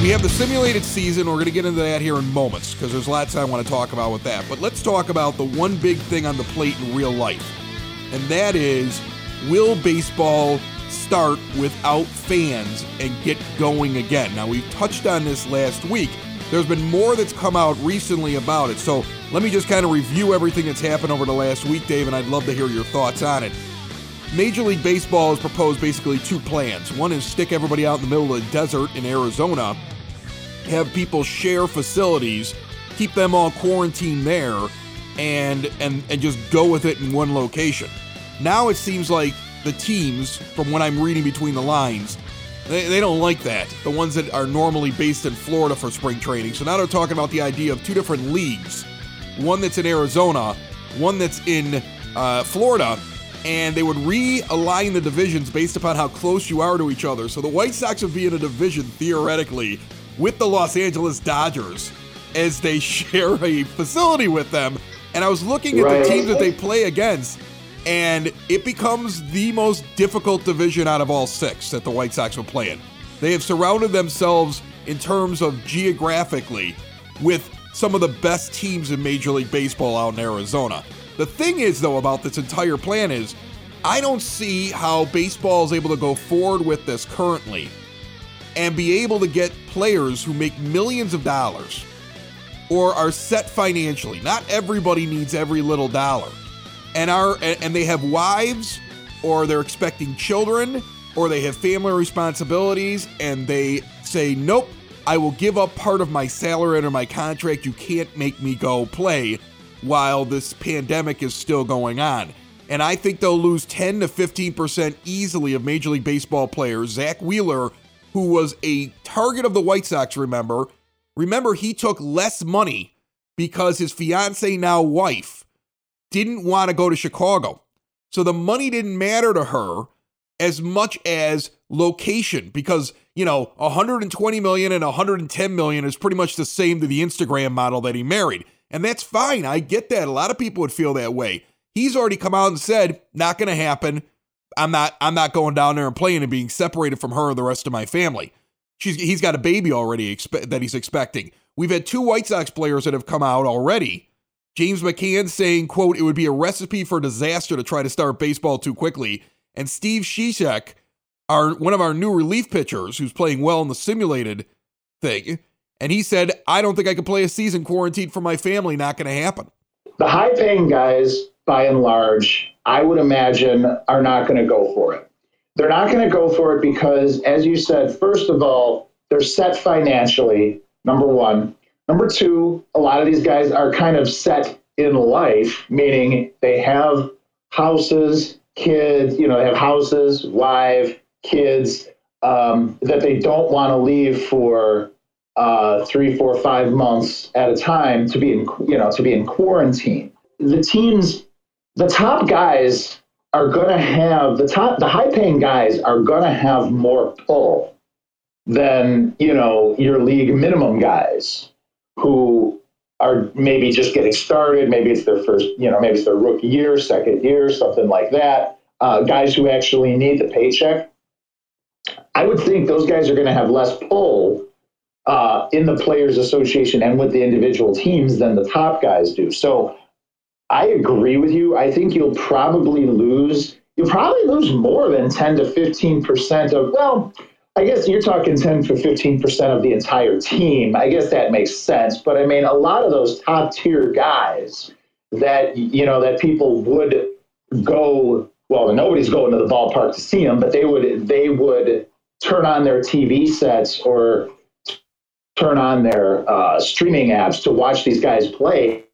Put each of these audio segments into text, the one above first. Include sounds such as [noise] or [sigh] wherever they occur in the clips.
We have the simulated season. We're going to get into that here in moments because there's lots I want to talk about with that. But let's talk about the one big thing on the plate in real life, and that is will baseball start without fans and get going again? Now, we touched on this last week. There's been more that's come out recently about it. So let me just kind of review everything that's happened over the last week, Dave, and I'd love to hear your thoughts on it. Major League Baseball has proposed basically two plans. One is stick everybody out in the middle of the desert in Arizona, have people share facilities, keep them all quarantined there, and and and just go with it in one location. Now it seems like the teams, from what I'm reading between the lines, they, they don't like that. The ones that are normally based in Florida for spring training. So now they're talking about the idea of two different leagues one that's in Arizona, one that's in uh, Florida, and they would realign the divisions based upon how close you are to each other. So the White Sox would be in a division theoretically with the Los Angeles Dodgers as they [laughs] share a facility with them. And I was looking at right. the teams that they play against, and it becomes the most difficult division out of all six that the White Sox will play in. They have surrounded themselves in terms of geographically with some of the best teams in Major League Baseball out in Arizona. The thing is, though, about this entire plan is I don't see how baseball is able to go forward with this currently and be able to get players who make millions of dollars or are set financially. Not everybody needs every little dollar. And are and they have wives or they're expecting children or they have family responsibilities and they say, "Nope, I will give up part of my salary under my contract. You can't make me go play." While this pandemic is still going on. And I think they'll lose 10 to 15% easily of Major League Baseball players. Zack Wheeler, who was a target of the White Sox, remember, remember he took less money because his fiance, now wife, didn't want to go to Chicago. So the money didn't matter to her as much as location because, you know, 120 million and 110 million is pretty much the same to the Instagram model that he married. And that's fine. I get that. A lot of people would feel that way. He's already come out and said, not going to happen. I'm not I'm not going down there and playing and being separated from her and the rest of my family. She's he's got a baby already expe- that he's expecting. We've had two White Sox players that have come out already. James McCann saying, quote, it would be a recipe for disaster to try to start baseball too quickly. And Steve Cishek, our one of our new relief pitchers who's playing well in the simulated thing, and he said, I don't think I could play a season quarantined for my family. Not going to happen. The high paying guys, by and large, I would imagine, are not going to go for it. They're not going to go for it because, as you said, first of all, they're set financially, number one. Number two, a lot of these guys are kind of set in life, meaning they have houses, kids, you know, they have houses, wife, kids um, that they don't want to leave for uh, three, four, five months at a time to be in, you know, to be in quarantine. The teams, the top guys are going to have the top, the high-paying guys are going to have more pull than you know your league minimum guys who are maybe just getting started. Maybe it's their first, you know, maybe it's their rookie year, second year, something like that. Uh, guys who actually need the paycheck. I would think those guys are going to have less pull uh, in the Players Association and with the individual teams than the top guys do. So I agree with you. I think you'll probably lose. You'll probably lose more than 10 to 15 percent of. Well, I guess you're talking 10 to 15 percent of the entire team. I guess that makes sense. But I mean, a lot of those top tier guys that you know that people would go. Well, nobody's going to the ballpark to see them, but they would they would turn on their TV sets or turn on their uh, streaming apps to watch these guys play.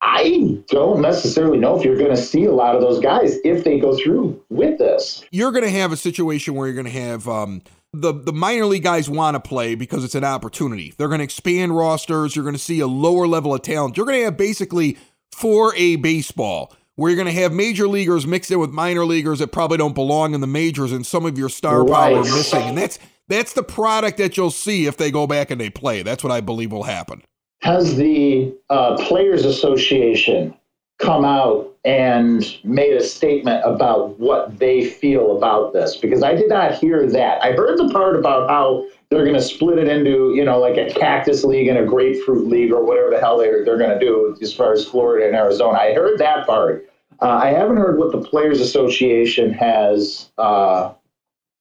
I don't necessarily know if you're going to see a lot of those guys if they go through with this. You're going to have a situation where you're going to have um, the the minor league guys want to play because it's an opportunity. They're going to expand rosters. You're going to see a lower level of talent. You're going to have basically 4A baseball where you're going to have major leaguers mixed in with minor leaguers that probably don't belong in the majors and some of your star right. power missing. And that's that's the product that you'll see if they go back and they play. That's what I believe will happen. Has the uh, Players Association come out and made a statement about what they feel about this? Because I did not hear that. I heard the part about how they're going to split it into, you know, like a cactus league and a grapefruit league or whatever the hell they're, they're going to do as far as Florida and Arizona. I heard that part. Uh, I haven't heard what the Players Association has uh,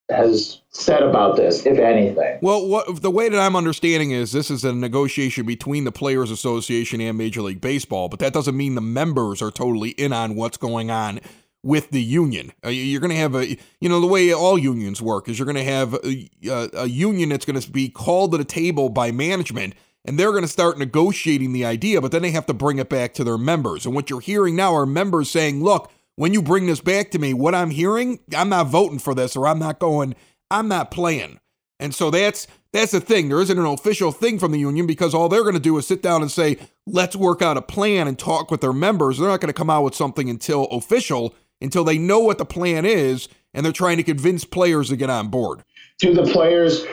has said about this, if anything. Well, what the way that I'm understanding is this is a negotiation between the Players Association and Major League Baseball, but that doesn't mean the members are totally in on what's going on with the union. Uh, you're going to have a, you know, the way all unions work is you're going to have a, a, a union that's going to be called to the table by management and they're going to start negotiating the idea, but then they have to bring it back to their members. And what you're hearing now are members saying, look, when you bring this back to me, what I'm hearing, I'm not voting for this or I'm not going, I'm not playing. And so that's that's the thing. There isn't an official thing from the union because all they're going to do is sit down and say, "Let's work out a plan and talk with their members." They're not going to come out with something until official, until they know what the plan is and they're trying to convince players to get on board. Do the players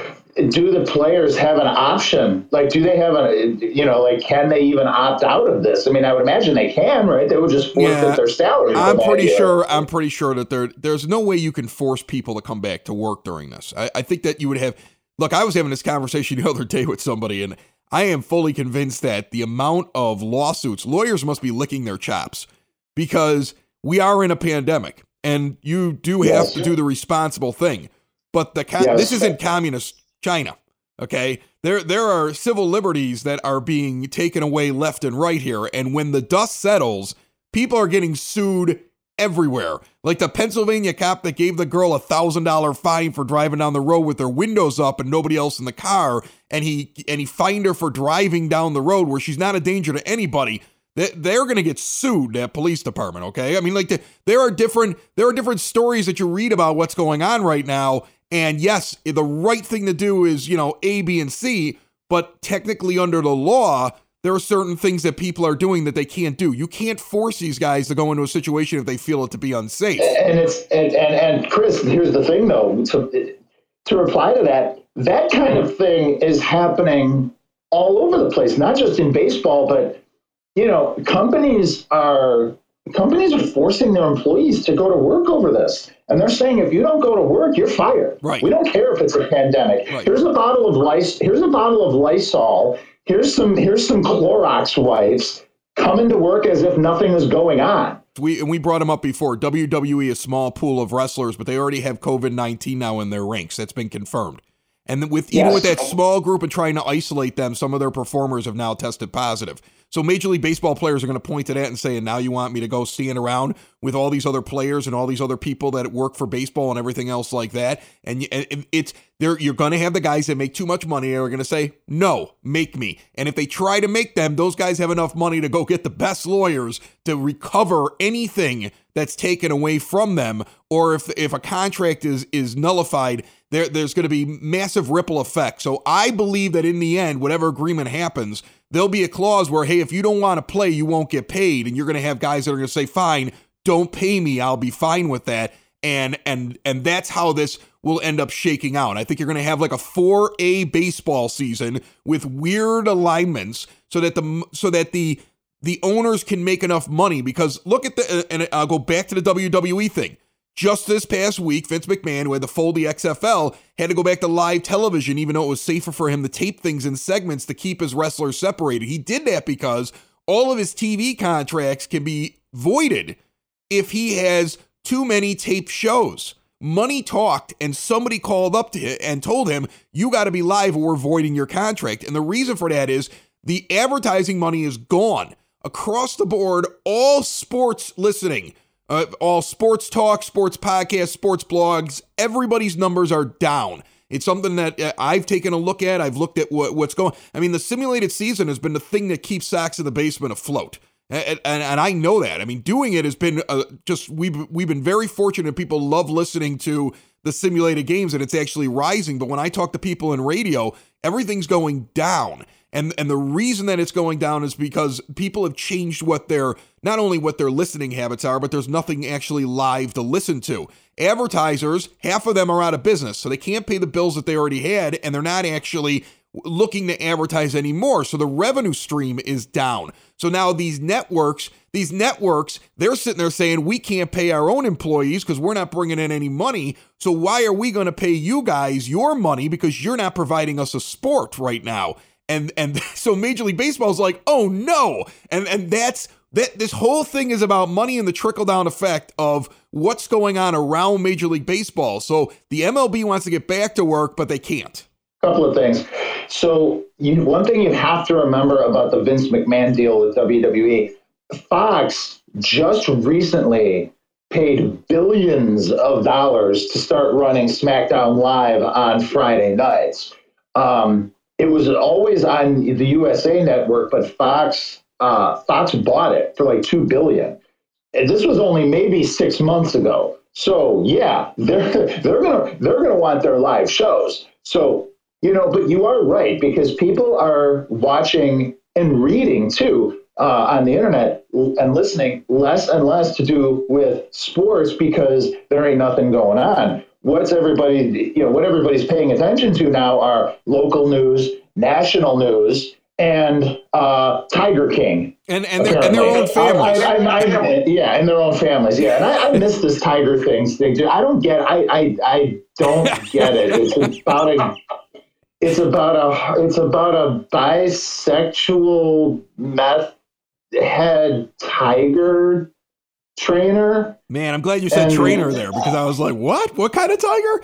do the players have an option? Like, do they have a, you know, like, can they even opt out of this? I mean, I would imagine they can, right? They would just forfeit yeah, their salary. I'm pretty sure. I'm pretty sure that there, there's no way you can force people to come back to work during this. I, I think that you would have. Look, I was having this conversation [laughs] the other day with somebody, and I am fully convinced that the amount of lawsuits, lawyers must be licking their chops because we are in a pandemic, and you do have yes. to do the responsible thing. But the yes. this isn't communist China. Okay, there there are civil liberties that are being taken away left and right here, and when the dust settles, people are getting sued everywhere. Like the Pennsylvania cop that gave the girl a thousand dollar fine for driving down the road with their windows up and nobody else in the car, and he and he fined her for driving down the road where she's not a danger to anybody. They're going to get sued. That police department. Okay, I mean, like the, there are different there are different stories that you read about what's going on right now, and yes, the right thing to do is, you know, A, B, and C, but technically under the law, there are certain things that people are doing that they can't do. You can't force these guys to go into a situation if they feel it to be unsafe. And it's and and, and Chris, here's the thing though. To to reply to that, that kind of thing is happening all over the place, not just in baseball, but you know, companies are companies are forcing their employees to go to work over this. And they're saying if you don't go to work, you're fired. Right. We don't care if it's a pandemic. Right. Here's a bottle of Lys- here's a bottle of Lysol. Here's some here's some Clorox wipes. Come into work as if nothing is going on. We and we brought them up before. WWE is a small pool of wrestlers, but they already have COVID nineteen now in their ranks. That's been confirmed. And with even with that small group and trying to isolate them, some of their performers have now tested positive. So Major League Baseball players are going to point to that and say, and now you want me to go stand around with all these other players and all these other people that work for baseball and everything else like that. And it's there. You're going to have the guys that make too much money are going to say, no, make me. And if they try to make them, those guys have enough money to go get the best lawyers to recover anything that's taken away from them. Or if if a contract is is nullified, there, there's going to be massive ripple effect. So I believe that in the end, whatever agreement happens, there'll be a clause where, hey, if you don't want to play, you won't get paid. And you're going to have guys that are going to say, fine, don't pay me. I'll be fine with that. And and and that's how this will end up shaking out. I think you're going to have like a 4A baseball season with weird alignments so that the so that the the owners can make enough money because look at the and I'll go back to the WWE thing. Just this past week, Vince McMahon, who had to fold the XFL, had to go back to live television, even though it was safer for him to tape things in segments to keep his wrestlers separated. He did that because all of his TV contracts can be voided if he has too many taped shows. Money talked, and somebody called up to him and told him, You got to be live or we're voiding your contract. And the reason for that is the advertising money is gone across the board, all sports listening uh, all sports talk, sports podcasts, sports blogs, everybody's numbers are down. It's something that uh, I've taken a look at. I've looked at what, what's going. I mean, the simulated season has been the thing that keeps Sox in the basement afloat, and, and, and I know that. I mean, doing it has been uh, just we've we've been very fortunate. People love listening to the simulated games and it's actually rising. But when I talk to people in radio, everything's going down. And and the reason that it's going down is because people have changed what their not only what their listening habits are, but there's nothing actually live to listen to. Advertisers, half of them are out of business, so they can't pay the bills that they already had, and they're not actually looking to advertise anymore. So the revenue stream is down. So now these networks, these networks, they're sitting there saying we can't pay our own employees because we're not bringing in any money. So why are we going to pay you guys your money because you're not providing us a sport right now? And and [laughs] so Major League Baseball is like, "Oh no." And and that's that this whole thing is about money and the trickle down effect of what's going on around Major League Baseball. So the MLB wants to get back to work, but they can't. Couple of things. So you, one thing you have to remember about the Vince McMahon deal with WWE, Fox just recently paid billions of dollars to start running SmackDown Live on Friday nights. Um, it was always on the USA Network, but Fox uh, Fox bought it for like two billion. And this was only maybe six months ago. So yeah, [laughs] they're they're gonna they're gonna want their live shows. So you know, but you are right because people are watching and reading too uh, on the internet and listening less and less to do with sports because there ain't nothing going on what's everybody you know what everybody's paying attention to now are local news national news and uh, tiger king and and their, and their own families. I, I, I, yeah and their own families yeah. And i, miss this tiger things thing i don't get i i, I don't get it. It's about a it's about a it's about a bisexual meth head tiger trainer. Man, I'm glad you said and, trainer there because I was like, what? What kind of tiger?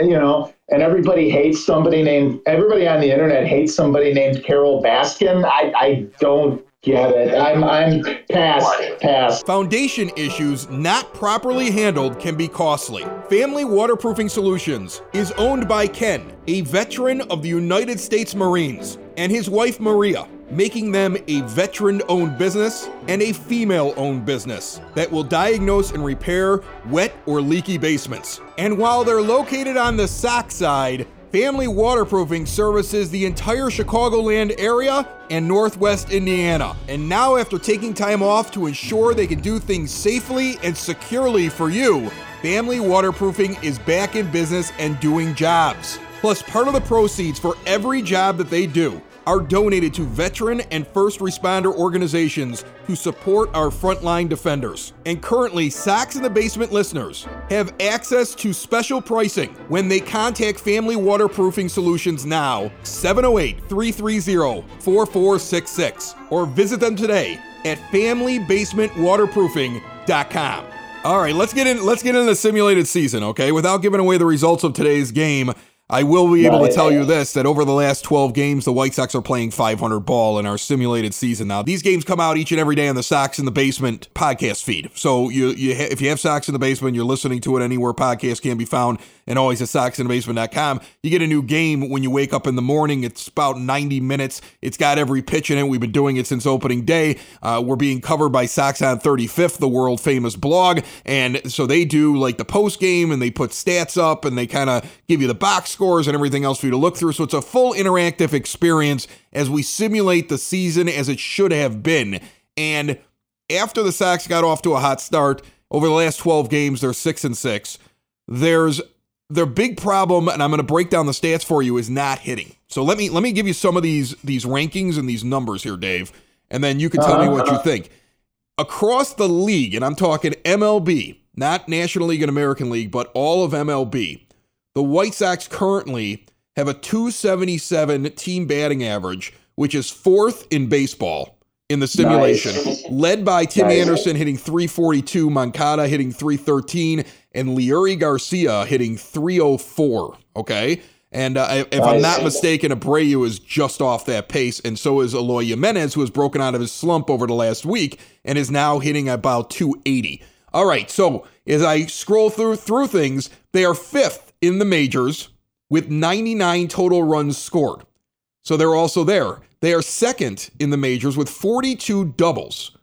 You know, and everybody hates somebody named, everybody on the internet hates somebody named Carole Baskin. I, I don't get it. I'm, I'm past, past. Foundation issues not properly handled can be costly. Family Waterproofing Solutions is owned by Ken, a veteran of the United States Marines, and his wife Maria making them a veteran owned business and a female owned business that will diagnose and repair wet or leaky basements. And while they're located on the Sauk side, Family Waterproofing services the entire Chicagoland area and Northwest Indiana. And now, after taking time off to ensure they can do things safely and securely for you, Family Waterproofing is back in business and doing jobs. Plus, part of the proceeds for every job that they do are donated to veteran and first responder organizations who support our frontline defenders. And currently, Sox in the Basement listeners have access to special pricing when they contact Family Waterproofing Solutions now, 708 330 4466, or visit them today at FamilyBasementWaterproofing.com. All right, let's get in. Let's get into the simulated season, okay? Without giving away the results of today's game, I will be able to tell you this that over the last 12 games, the White Sox are playing 500 ball in our simulated season now. These games come out each and every day on the Sox in the Basement podcast feed. So you, you ha- if you have Sox in the Basement, you're listening to it anywhere podcasts can be found and always at soxinthebasement.com. You get a new game when you wake up in the morning. It's about 90 minutes. It's got every pitch in it. We've been doing it since opening day. Uh, we're being covered by Sox on 35th, the world famous blog. And so they do like the post game and they put stats up and they kind of give you the box scores and everything else for you to look through. So it's a full interactive experience as we simulate the season as it should have been. And after the Sox got off to a hot start, over the last 12 games, they're six and six. There's their big problem, and I'm going to break down the stats for you, is not hitting. So let me let me give you some of these these rankings and these numbers here, Dave, and then you can tell uh-huh. me what you think. Across the league, and I'm talking MLB, not National League and American League, but all of MLB, the White Sox currently have a 277 team batting average, which is fourth in baseball in the simulation, nice. led by Tim nice. Anderson hitting 342, Moncada hitting 313, and Leury Garcia hitting 304. Okay. And uh, if nice. I'm not mistaken, Abreu is just off that pace, and so is Eloy Jimenez, who has broken out of his slump over the last week and is now hitting about 280. All right, so as I scroll through through things, they are fifth in the majors with 99 total runs scored. So they're also there. They are second in the majors with 42 doubles.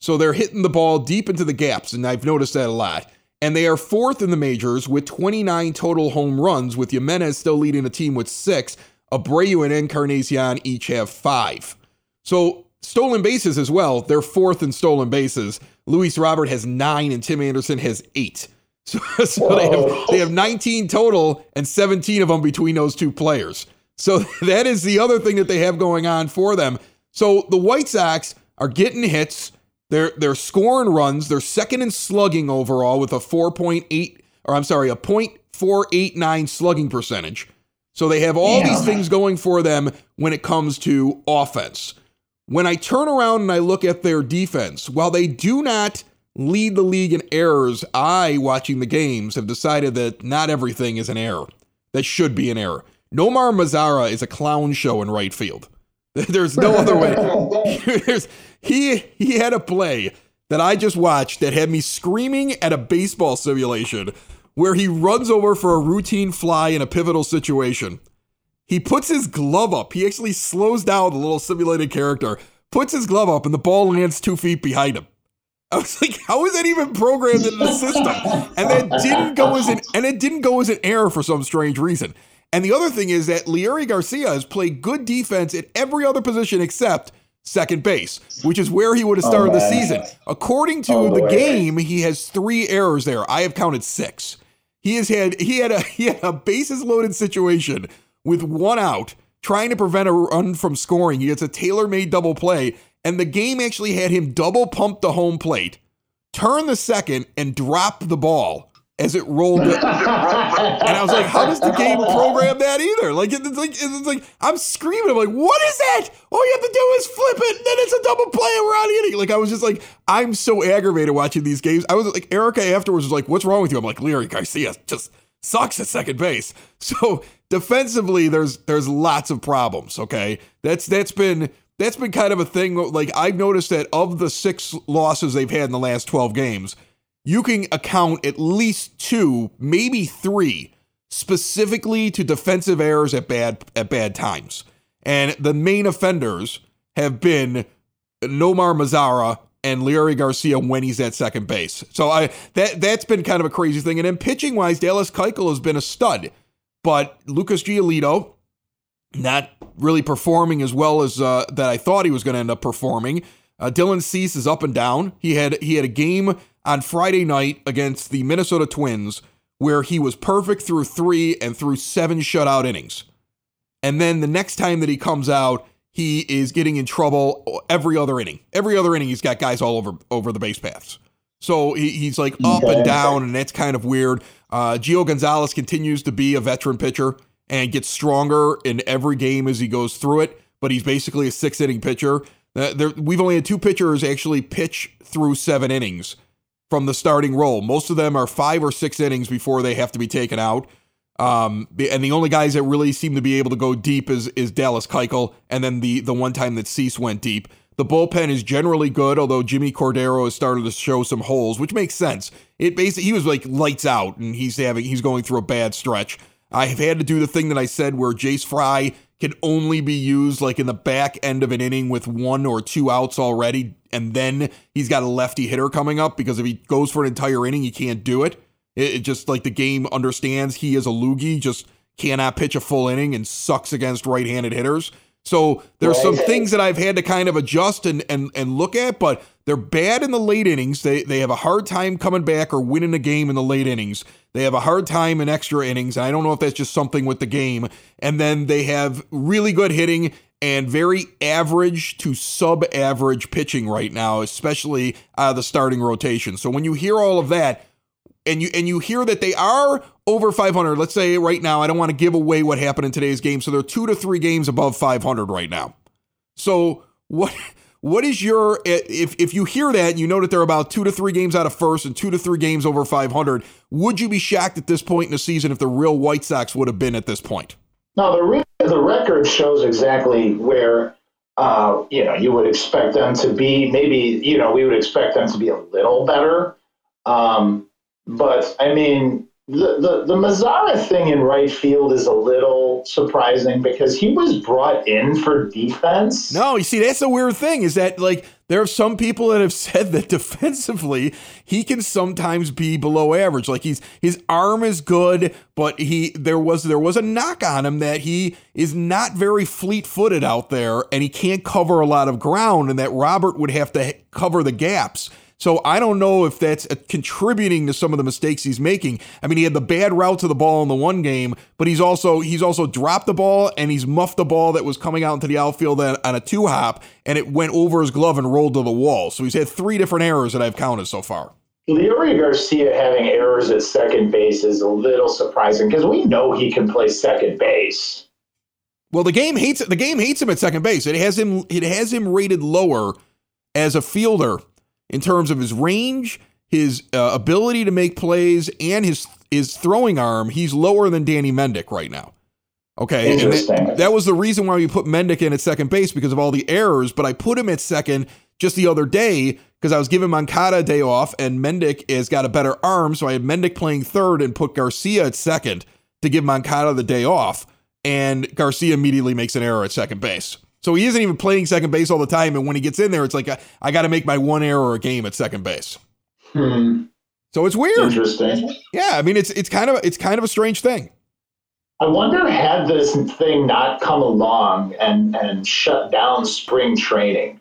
So they're hitting the ball deep into the gaps, and I've noticed that a lot. And they are fourth in the majors with 29 total home runs, with Jimenez still leading the team with six. Abreu and Encarnacion each have five. So stolen bases as well. They're fourth in stolen bases. Luis Robert has nine, and Tim Anderson has eight. [laughs] So, so they have they have 19 total, and 17 of them between those two players. So [laughs] that is the other thing that they have going on for them. So the White Sox are getting hits. They're they're scoring runs. They're second in slugging overall with a 4.8 or I'm sorry, a .489 slugging percentage. So they have all these things going for them when it comes to offense. When I turn around and I look at their defense, while they do not lead the league in errors, I, watching the games, have decided that not everything is an error. That should be an error. Nomar Mazara is a clown show in right field. [laughs] There's no other way. [laughs] There's, he he had a play that I just watched that had me screaming at a baseball simulation where he runs over for a routine fly in a pivotal situation. He puts his glove up. He actually slows down the little simulated character, puts his glove up, and the ball lands two feet behind him. I was like, how is that even programmed into the system? And that didn't go as an and it didn't go as an error for some strange reason. And the other thing is that Leury Garcia has played good defense at every other position except second base, which is where he would have oh, started oh, the season. According to oh, the game, he has three errors there. I have counted six. He has had he had a [laughs] he had a bases loaded situation with one out, trying to prevent a run from scoring. He gets a tailor-made double play, and the game actually had him double pump the home plate, turn the second, and drop the ball as it rolled. and I was like, how does the game program that either? Like, it's like, it's like, I'm screaming. I'm like, what is that? All you have to do is flip it, then it's a double play, and we're out of inning. Like, I was just like, I'm so aggravated watching these games. I was like, Erica afterwards was like, what's wrong with you? I'm like, Leury Garcia just sucks at second base. [laughs] So defensively, there's there's lots of problems. Okay, that's that's been that's been kind of a thing. Like I've noticed that of the six losses they've had in the last 12 games you can account at least two, maybe three, specifically to defensive errors at bad at bad times. And the main offenders have been Nomar Mazara and Leury Garcia when he's at second base. So I that that's been kind of a crazy thing. And then pitching wise, Dallas Keuchel has been a stud, but Lucas Giolito not really performing as well as uh, that I thought he was going to end up performing. Uh, Dylan Cease is up and down. He had he had a game on Friday night against the Minnesota Twins where he was perfect through three and through seven shutout innings. And then the next time that he comes out, he is getting in trouble every other inning. Every other inning, he's got guys all over over the base paths. So he, he's like up and down, and that's kind of weird. Uh, Gio Gonzalez continues to be a veteran pitcher and gets stronger in every game as he goes through it, but he's basically a six inning pitcher. Uh, there, we've only had two pitchers actually pitch through seven innings from the starting role. Most of them are five or six innings before they have to be taken out. Um, and the only guys that really seem to be able to go deep is is Dallas Keuchel, and then the the one time that Cease went deep. The bullpen is generally good, although Jimmy Cordero has started to show some holes, which makes sense. It basically he was like lights out, and he's having he's going through a bad stretch. I have had to do the thing that I said where Jace Fry can only be used like in the back end of an inning with one or two outs already, and then he's got a lefty hitter coming up because if he goes for an entire inning, he can't do it. It, it just like the game understands he is a loogie, just cannot pitch a full inning and sucks against right-handed hitters. So there's some things that I've had to kind of adjust and and and look at, but they're bad in the late innings. They they have a hard time coming back or winning a game in the late innings. They have a hard time in extra innings. And I don't know if that's just something with the game. And then they have really good hitting and very average to sub average pitching right now, especially the starting rotation. So when you hear all of that, and you and you hear that they are over 500. Let's say right now, I don't want to give away what happened in today's game, so they're two to three games above 500 right now. So what what is your if if you hear that and you know that they're about two to three games out of first and two to three games over 500? Would you be shocked at this point in the season if the real White Sox would have been at this point? No, the re- the record shows exactly where uh, you know you would expect them to be. Maybe you know we would expect them to be a little better. Um, but I mean, the, the, the Mazara thing in right field is a little surprising because he was brought in for defense. No, you see, that's the weird thing is that, like, there are some people that have [laughs] said that defensively he can sometimes be below average. Like he's his arm is good, but he there was there was a knock on him that he is not very fleet footed out there, and he can't cover a lot of ground, and that Robert would have to cover the gaps. So I don't know if that's contributing to some of the mistakes he's making. I mean, he had the bad route to the ball in the one game, but he's also he's also dropped the ball and he's muffed the ball that was coming out into the outfield on a two hop, and it went over his glove and rolled to the wall. So he's had three different errors that I've counted so far. Leury Garcia having errors at second base is a little surprising because we know he can play second base. Well, the game hates the game hates him at second base. It has him it has him rated lower as a fielder in terms of his range, his uh, ability to make plays, and his his throwing arm. He's lower than Danny Mendick right now. Okay, and that, that, was the reason why we put Mendick in at second base because of all the errors. But I put him at second just the other day because I was giving Moncada a day off, and Mendick has got a better arm, so I had Mendick playing third and put Garcia at second to give Moncada the day off, and Garcia immediately makes an error at second base. So he isn't even playing second base all the time. And when he gets in there, it's like, I, I got to make my one error a game at second base. Hmm. So it's weird. Interesting. Yeah. I mean, it's, it's kind of, it's kind of a strange thing. I wonder had this thing not come along and, and shut down spring training.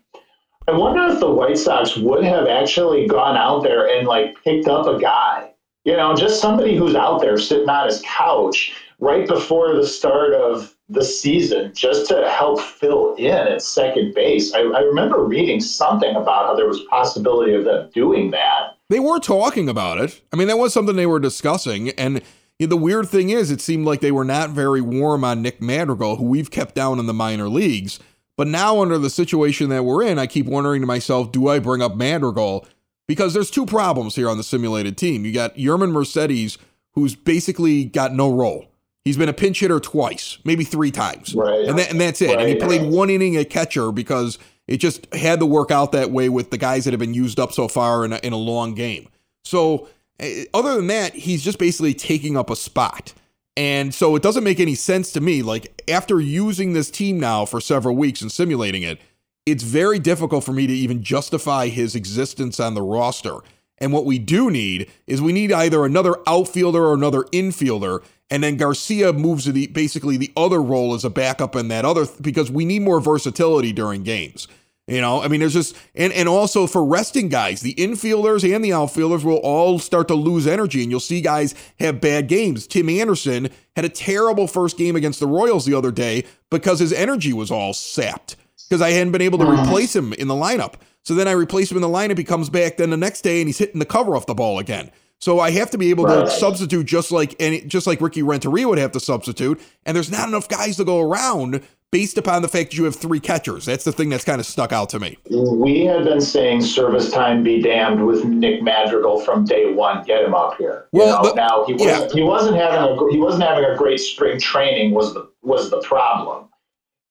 I wonder if the White Sox would have actually gone out there and like picked up a guy, you know, just somebody who's out there sitting on his couch right before the start of the season just to help fill in at second base. I, I, remember reading something about how there was possibility of them doing that. They were talking about it. I mean, that was something they were discussing. And the weird thing is, it seemed like they were not very warm on Nick Madrigal, who we've kept down in the minor leagues. But now, under the situation that we're in, I keep wondering to myself, do I bring up Madrigal? Because there's two problems here on the simulated team. You got Yermin Mercedes, who's basically got no role. He's been a pinch hitter twice, maybe three times, right. and, that, and that's it. Right. And he played one inning at catcher because it just had to work out that way with the guys that have been used up so far in a, in a long game. So, eh, other than that, he's just basically taking up a spot. And so it doesn't make any sense to me. Like, after using this team now for several weeks and simulating it, it's very difficult for me to even justify his existence on the roster. And what we do need is we need either another outfielder or another infielder and then Garcia moves to the basically the other role as a backup in that other because we need more versatility during games. You know, I mean, there's just and and also for resting guys, the infielders and the outfielders will all start to lose energy, and you'll see guys have bad games. Tim Anderson had a terrible first game against the Royals the other day because his energy was all sapped because I hadn't been able to mm-hmm. replace him in the lineup. So then I replace him in the lineup. He comes back then the next day and he's hitting the cover off the ball again. So I have to be able right. to substitute just like any, just like Ricky Renteria would have to substitute. And there's not enough guys to go around based upon the fact that you have three catchers. That's the thing that's kind of stuck out to me. We have been saying service time be damned with Nick Madrigal from day one. Get him up here. You well, know, now he, yeah. was, he wasn't having a he wasn't having a great spring training was the was the problem,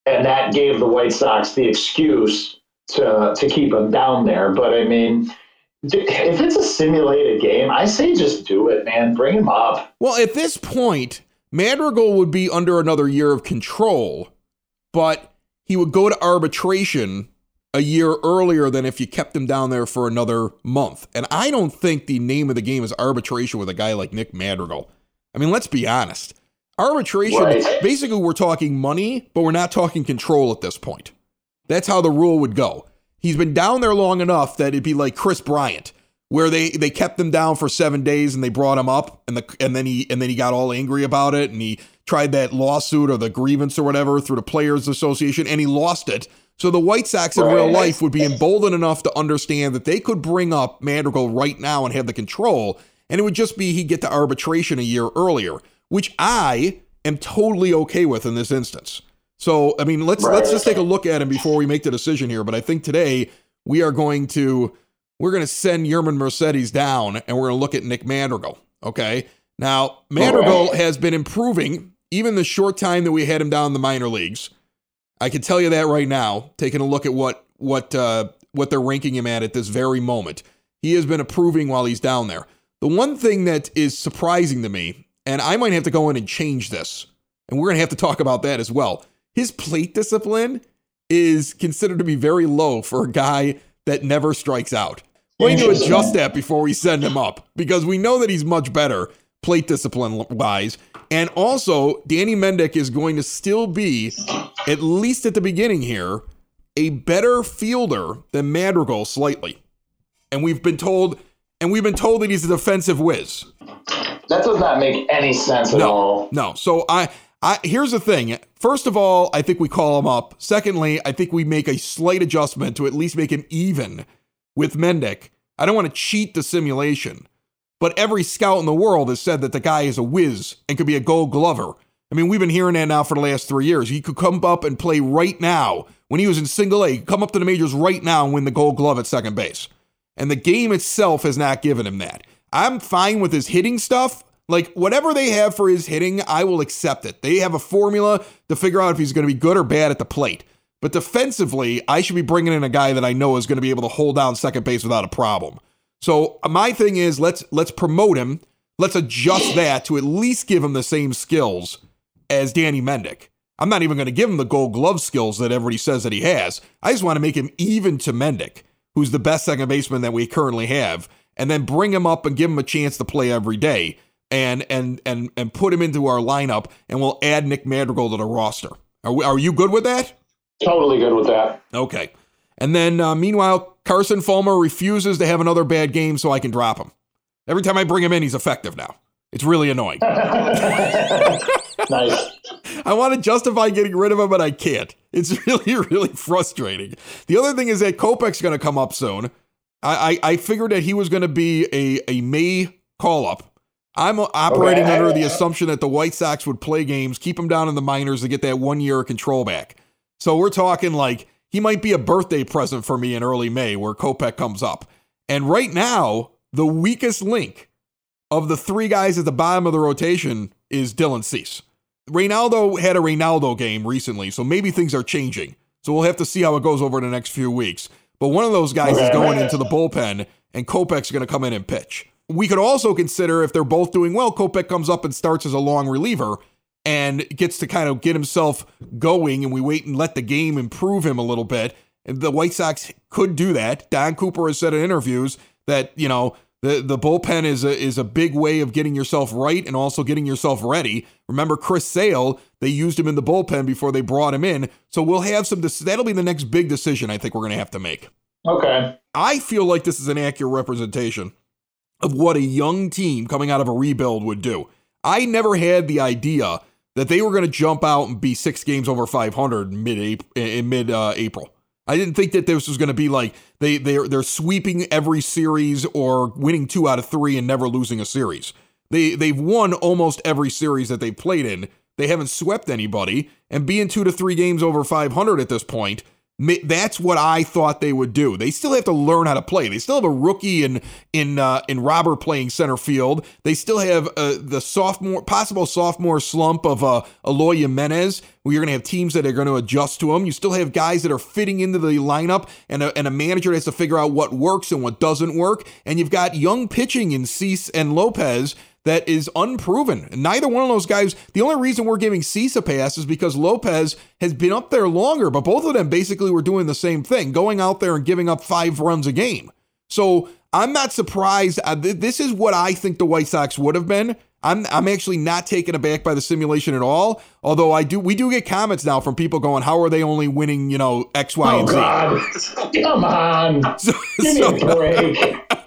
and that gave the White Sox the excuse to to keep him down there. But I mean if it's a simulated game, I say just do it, man. Bring him up. Well, at this point, Madrigal would be under another year of control, but he would go to arbitration a year earlier than if you kept him down there for another month. And I don't think the name of the game is arbitration with a guy like Nick Madrigal. I mean, let's be honest. Arbitration, right. basically, we're talking money, but we're not talking control at this point. That's how the rule would go he's been down there long enough that it'd be like Kris Bryant, where they they kept him down for seven days and they brought him up, and the and then he and then he got all angry about it, and he tried that lawsuit or the grievance or whatever through the Players Association, and he lost it. So the White Sox in right. real life would be emboldened enough to understand that they could bring up Madrigal right now and have the control, and it would just be he'd get to arbitration a year earlier, which I am totally okay with in this instance. So, I mean, let's right. let's just take a look at him before we make the decision here. But I think today we are going to we're going to send Yermin Mercedes down, and we're going to look at Nick Madrigal. Okay. Now, Madrigal right. has been improving even the short time that we had him down in the minor leagues. I can tell you that right now. Taking a look at what what uh, what they're ranking him at at this very moment, he has been improving while he's down there. The one thing that is surprising to me, and I might have to go in and change this, and we're going to have to talk about that as well. His plate discipline is considered to be very low for a guy that never strikes out. We need to adjust that before we send him up because we know that he's much better plate discipline wise. And also, Danny Mendick is going to still be, at least at the beginning here, a better fielder than Madrigal slightly. And we've been told, and we've been told that he's a defensive whiz. That does not make any sense at no, all. No. So I, I here's the thing. First of all, I think we call him up. Secondly, I think we make a slight adjustment to at least make him even with Mendick. I don't want to cheat the simulation, but every scout in the world has said that the guy is a whiz and could be a gold glover. I mean, we've been hearing that now for the last three years. He could come up and play right now when he was in single A, come up to the majors right now and win the gold glove at second base. And the game itself has not given him that. I'm fine with his hitting stuff. Like, whatever they have for his hitting, I will accept it. They have a formula to figure out if he's going to be good or bad at the plate. But defensively, I should be bringing in a guy that I know is going to be able to hold down second base without a problem. So uh, my thing is let's let's promote him. Let's adjust that to at least give him the same skills as Danny Mendick. I'm not even going to give him the gold glove skills that everybody says that he has. I just want to make him even to Mendick, who's the best second baseman that we currently have, and then bring him up and give him a chance to play every day and and and and put him into our lineup and we'll add Nick Madrigal to the roster. Are we, are you good with that? Totally good with that. Okay. And then uh, meanwhile, Carson Fulmer refuses to have another bad game so I can drop him. Every time I bring him in, he's effective now. It's really annoying. [laughs] nice. [laughs] I want to justify getting rid of him, but I can't. It's [laughs] really, really frustrating. The other thing is that Kopech's going to come up soon. I, I, I figured that he was going to be a, a May call up. I'm operating okay. under the assumption that the White Sox would play games, keep him down in the minors to get that one year of control back. So we're talking like he might be a birthday present for me in early May where Kopech comes up. And right now, the weakest link of the three guys at the bottom of the rotation is Dylan Cease. Reynaldo had a Reynaldo game recently, so maybe things are changing. So we'll have to see how it goes over the next few weeks. But one of those guys is going into the bullpen, and Kopech's going to come in and pitch. We could also consider if they're both doing well, Kopech comes up and starts as a long reliever and gets to kind of get himself going, and we wait and let the game improve him a little bit. And the White Sox could do that. Don Cooper has said in interviews that you know the the bullpen is a is a big way of getting yourself right and also getting yourself ready. Remember Chris Sale? They used him in the bullpen before they brought him in, so we'll have some. That'll be the next big decision I think we're going to have to make. Okay. I feel like this is an accurate representation of what a young team coming out of a rebuild would do. I never had the idea that they were going to jump out and be six games over 500 mid in mid uh, April. I didn't think that this was going to be like they they they're sweeping every series or winning two out of three and never losing a series. They they've won almost every series that they've played in. They haven't swept anybody, and being two to three games over 500 at this point that's what I thought they would do. They still have to learn how to play. They still have a rookie in in uh, in Robert playing center field. They still have uh, the sophomore possible sophomore slump of uh, Eloy Jimenez. Where you're going to have teams that are going to adjust to him. You still have guys that are fitting into the lineup, and a, and a manager has to figure out what works and what doesn't work. And you've got young pitching in Cease and Lopez that is unproven. Neither one of those guys, the only reason we're giving Cease a pass is because Lopez has been up there longer, but both of them basically were doing the same thing, going out there and giving up five runs a game. So I'm not surprised. Uh, this is what I think the White Sox would have been. I'm I'm actually not taken aback by the simulation at all. Although I do, we do get comments now from people going, "How are they only winning? You know, X, Y, oh, and Z." God. [laughs] Come on, [laughs] so, give me so, a break. [laughs]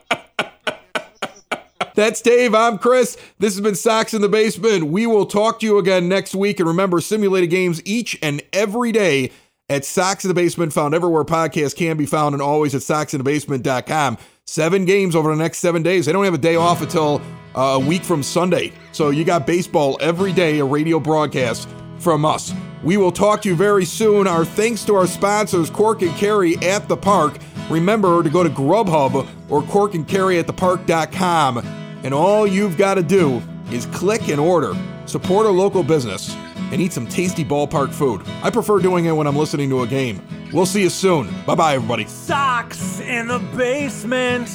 That's Dave. I'm Chris. This has been Sox in the Basement. We will talk to you again next week. And remember, simulated games each and every day at Sox in the Basement, found everywhere podcasts can be found, and always at soxinthebasement.com. Seven games over the next seven days. They don't have a day off until uh, a week from Sunday. So you got baseball every day, a radio broadcast from us. We will talk to you very soon. Our thanks to our sponsors, Cork and Kerry at the Park. Remember to go to Grubhub or corkandkerry at the park.com and all you've got to do is click and order, support a local business, and eat some tasty ballpark food. I prefer doing it when I'm listening to a game. We'll see you soon. Bye bye, everybody. Sox in the basement.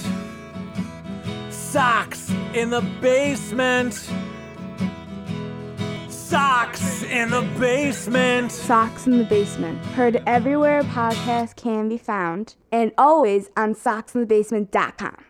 Sox in the basement. Sox in the basement. Sox in the Basement. Heard everywhere podcasts can be found and always on soxinthebasement.com.